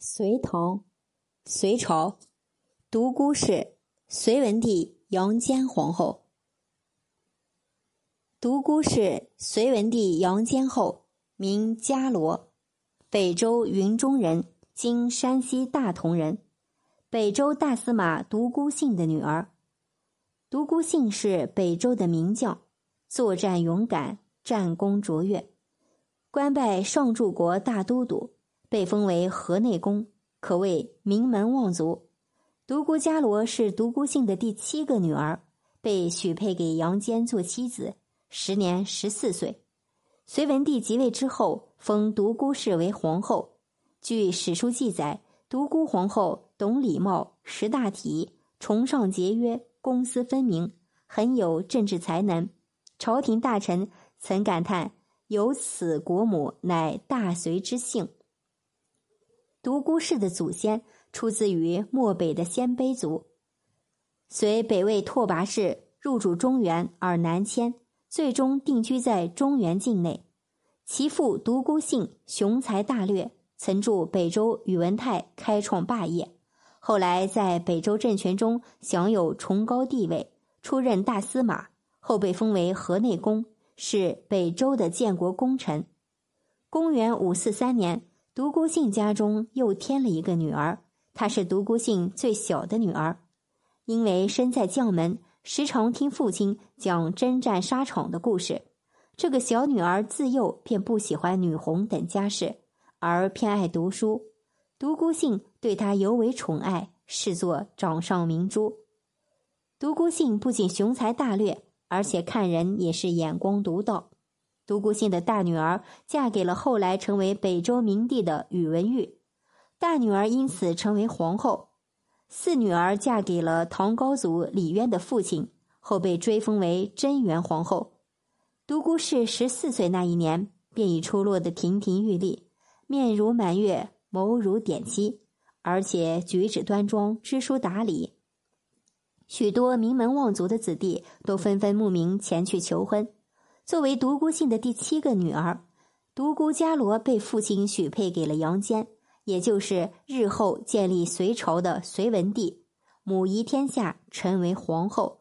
隋唐，隋朝，独孤氏，隋文帝杨坚皇后。独孤氏，隋文帝杨坚后，名伽罗，北周云中人，今山西大同人，北周大司马独孤信的女儿。独孤信是北周的名将，作战勇敢，战功卓越，官拜上柱国大都督。被封为河内公，可谓名门望族。独孤伽罗是独孤信的第七个女儿，被许配给杨坚做妻子，时年十四岁。隋文帝即位之后，封独孤氏为皇后。据史书记载，独孤皇后懂礼貌、识大体、崇尚节约、公私分明，很有政治才能。朝廷大臣曾感叹：“有此国母，乃大隋之幸。”独孤氏的祖先出自于漠北的鲜卑族，随北魏拓跋氏入主中原而南迁，最终定居在中原境内。其父独孤信雄才大略，曾助北周宇文泰开创霸业，后来在北周政权中享有崇高地位，出任大司马，后被封为河内公，是北周的建国功臣。公元五四三年。独孤信家中又添了一个女儿，她是独孤信最小的女儿。因为身在将门，时常听父亲讲征战沙场的故事，这个小女儿自幼便不喜欢女红等家事，而偏爱读书。独孤信对她尤为宠爱，视作掌上明珠。独孤信不仅雄才大略，而且看人也是眼光独到。独孤信的大女儿嫁给了后来成为北周明帝的宇文毓，大女儿因此成为皇后。四女儿嫁给了唐高祖李渊的父亲，后被追封为贞元皇后。独孤氏十四岁那一年，便已出落得亭亭玉立，面如满月，眸如点漆，而且举止端庄，知书达理。许多名门望族的子弟都纷纷慕名前去求婚。作为独孤信的第七个女儿，独孤伽罗被父亲许配给了杨坚，也就是日后建立隋朝的隋文帝，母仪天下，成为皇后。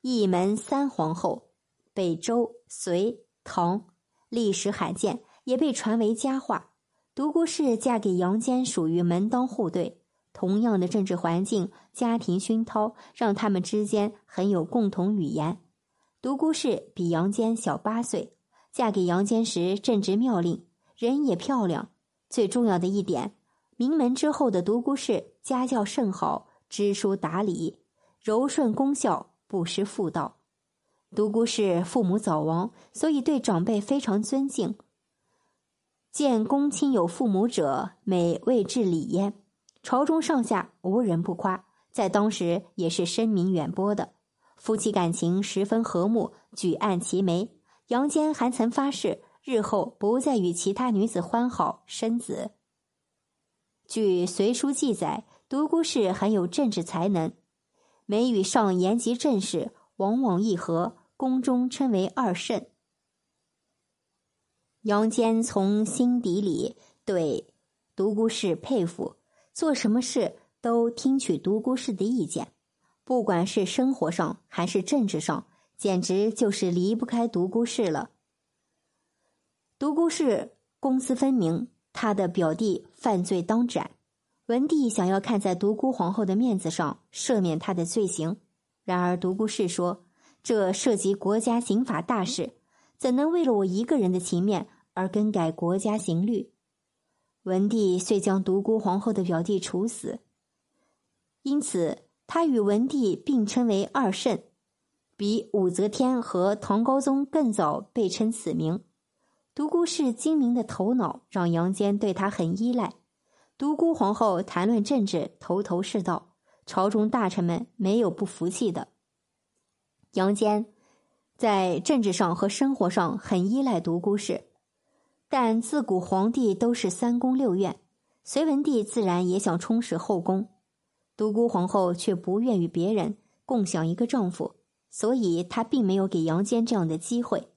一门三皇后，北周、隋、唐，历史罕见，也被传为佳话。独孤氏嫁给杨坚，属于门当户对，同样的政治环境、家庭熏陶，让他们之间很有共同语言。独孤氏比杨坚小八岁，嫁给杨坚时正值妙龄，人也漂亮。最重要的一点，名门之后的独孤氏家教甚好，知书达理，柔顺恭孝，不失妇道。独孤氏父母早亡，所以对长辈非常尊敬。见公亲有父母者，美未至礼焉。朝中上下无人不夸，在当时也是声名远播的。夫妻感情十分和睦，举案齐眉。杨坚还曾发誓，日后不再与其他女子欢好生子。据《隋书》记载，独孤氏很有政治才能，每与上言及政事，往往议和，宫中称为二圣。杨坚从心底里对独孤氏佩服，做什么事都听取独孤氏的意见。不管是生活上还是政治上，简直就是离不开独孤氏了。独孤氏公私分明，他的表弟犯罪当斩，文帝想要看在独孤皇后的面子上赦免他的罪行，然而独孤氏说：“这涉及国家刑法大事，怎能为了我一个人的情面而更改国家刑律？”文帝遂将独孤皇后的表弟处死，因此。他与文帝并称为二圣，比武则天和唐高宗更早被称此名。独孤氏精明的头脑让杨坚对他很依赖。独孤皇后谈论政治头头是道，朝中大臣们没有不服气的。杨坚在政治上和生活上很依赖独孤氏，但自古皇帝都是三宫六院，隋文帝自然也想充实后宫。独孤皇后却不愿与别人共享一个丈夫，所以她并没有给杨坚这样的机会。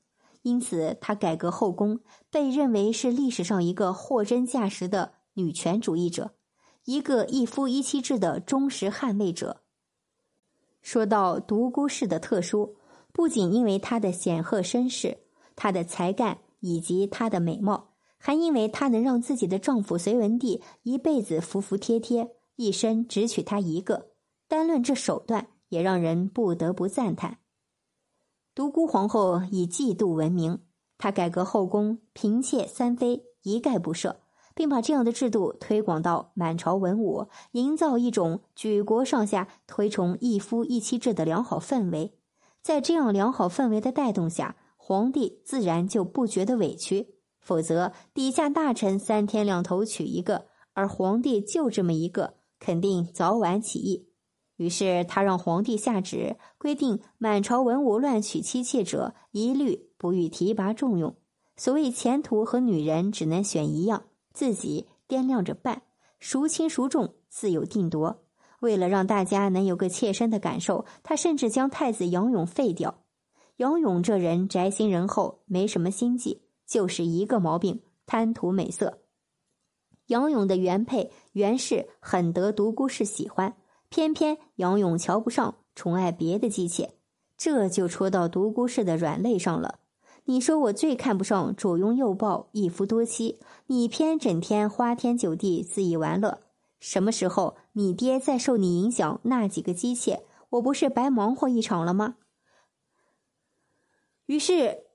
因此，她改革后宫，被认为是历史上一个货真价实的女权主义者，一个一夫一妻制的忠实捍卫者。说到独孤氏的特殊，不仅因为她的显赫身世、她的才干以及她的美貌，还因为她能让自己的丈夫隋文帝一辈子服服帖帖，一生只娶她一个。单论这手段，也让人不得不赞叹。独孤皇后以嫉妒闻名，她改革后宫，嫔妾三妃一概不赦。并把这样的制度推广到满朝文武，营造一种举国上下推崇一夫一妻制的良好氛围。在这样良好氛围的带动下，皇帝自然就不觉得委屈。否则，底下大臣三天两头娶一个，而皇帝就这么一个，肯定早晚起义。于是，他让皇帝下旨规定，满朝文武乱娶妻妾者，一律不予提拔重用。所谓前途和女人，只能选一样。自己掂量着办，孰轻孰重自有定夺。为了让大家能有个切身的感受，他甚至将太子杨勇废掉。杨勇这人宅心仁厚，没什么心计，就是一个毛病——贪图美色。杨勇的原配袁氏很得独孤氏喜欢，偏偏杨勇瞧不上，宠爱别的姬妾，这就戳到独孤氏的软肋上了。你说我最看不上左拥右抱、一夫多妻，你偏整天花天酒地、恣意玩乐。什么时候你爹再受你影响，那几个姬妾，我不是白忙活一场了吗？于是，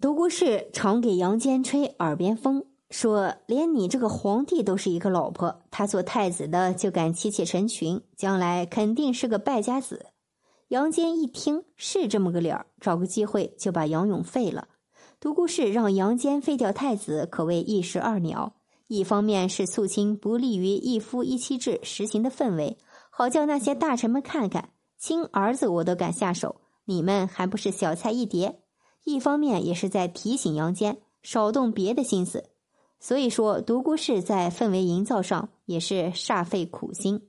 独孤氏常给杨坚吹耳边风，说连你这个皇帝都是一个老婆，他做太子的就敢妻妾成群，将来肯定是个败家子。杨坚一听是这么个理儿，找个机会就把杨勇废了。独孤氏让杨坚废掉太子，可谓一石二鸟。一方面是肃清不利于一夫一妻制实行的氛围，好叫那些大臣们看看，亲儿子我都敢下手，你们还不是小菜一碟；一方面也是在提醒杨坚少动别的心思。所以说，独孤氏在氛围营造上也是煞费苦心。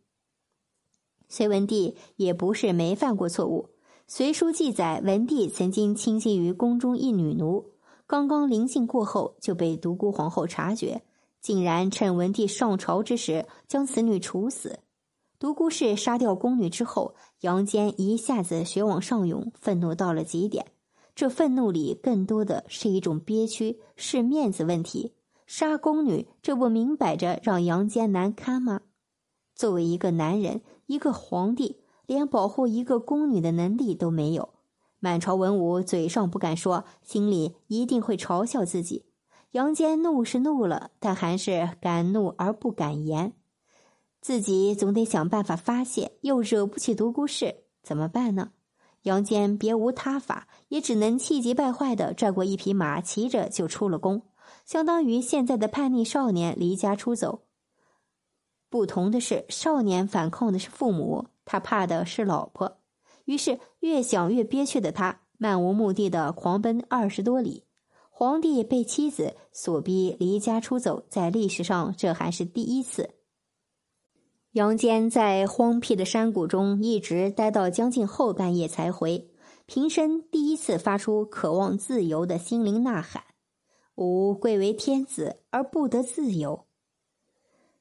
隋文帝也不是没犯过错误，《隋书》记载，文帝曾经倾心于宫中一女奴，刚刚临幸过后就被独孤皇后察觉，竟然趁文帝上朝之时将此女处死。独孤氏杀掉宫女之后，杨坚一下子血往上涌，愤怒到了极点。这愤怒里更多的是一种憋屈，是面子问题。杀宫女，这不明摆着让杨坚难堪吗？作为一个男人。一个皇帝连保护一个宫女的能力都没有，满朝文武嘴上不敢说，心里一定会嘲笑自己。杨坚怒是怒了，但还是敢怒而不敢言。自己总得想办法发泄，又惹不起独孤氏，怎么办呢？杨坚别无他法，也只能气急败坏的拽过一匹马，骑着就出了宫，相当于现在的叛逆少年离家出走。不同的是，少年反抗的是父母，他怕的是老婆。于是，越想越憋屈的他，漫无目的的狂奔二十多里。皇帝被妻子所逼离家出走，在历史上这还是第一次。杨坚在荒僻的山谷中一直待到将近后半夜才回，平生第一次发出渴望自由的心灵呐喊：“吾贵为天子而不得自由。”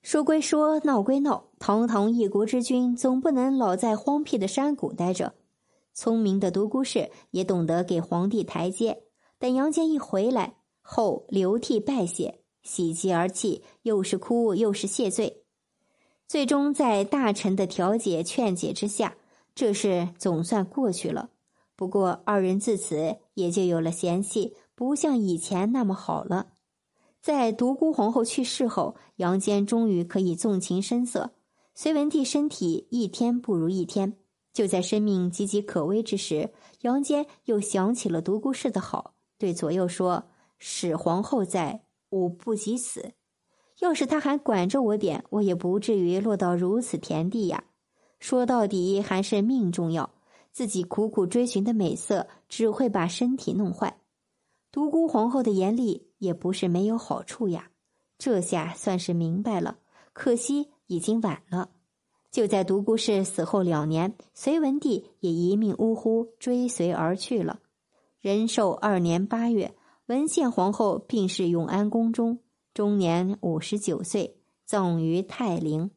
说归说，闹归闹，堂堂一国之君，总不能老在荒僻的山谷待着。聪明的独孤氏也懂得给皇帝台阶。等杨坚一回来后，流涕拜谢，喜极而泣，又是哭又是谢罪。最终在大臣的调解劝解之下，这事总算过去了。不过二人自此也就有了嫌隙，不像以前那么好了。在独孤皇后去世后，杨坚终于可以纵情声色。隋文帝身体一天不如一天，就在生命岌岌可危之时，杨坚又想起了独孤氏的好，对左右说：“使皇后在，吾不及死。要是他还管着我点，我也不至于落到如此田地呀。”说到底还是命重要，自己苦苦追寻的美色只会把身体弄坏。独孤皇后的严厉也不是没有好处呀，这下算是明白了。可惜已经晚了。就在独孤氏死后两年，隋文帝也一命呜呼追随而去了。仁寿二年八月，文献皇后病逝永安宫中，终年五十九岁，葬于泰陵。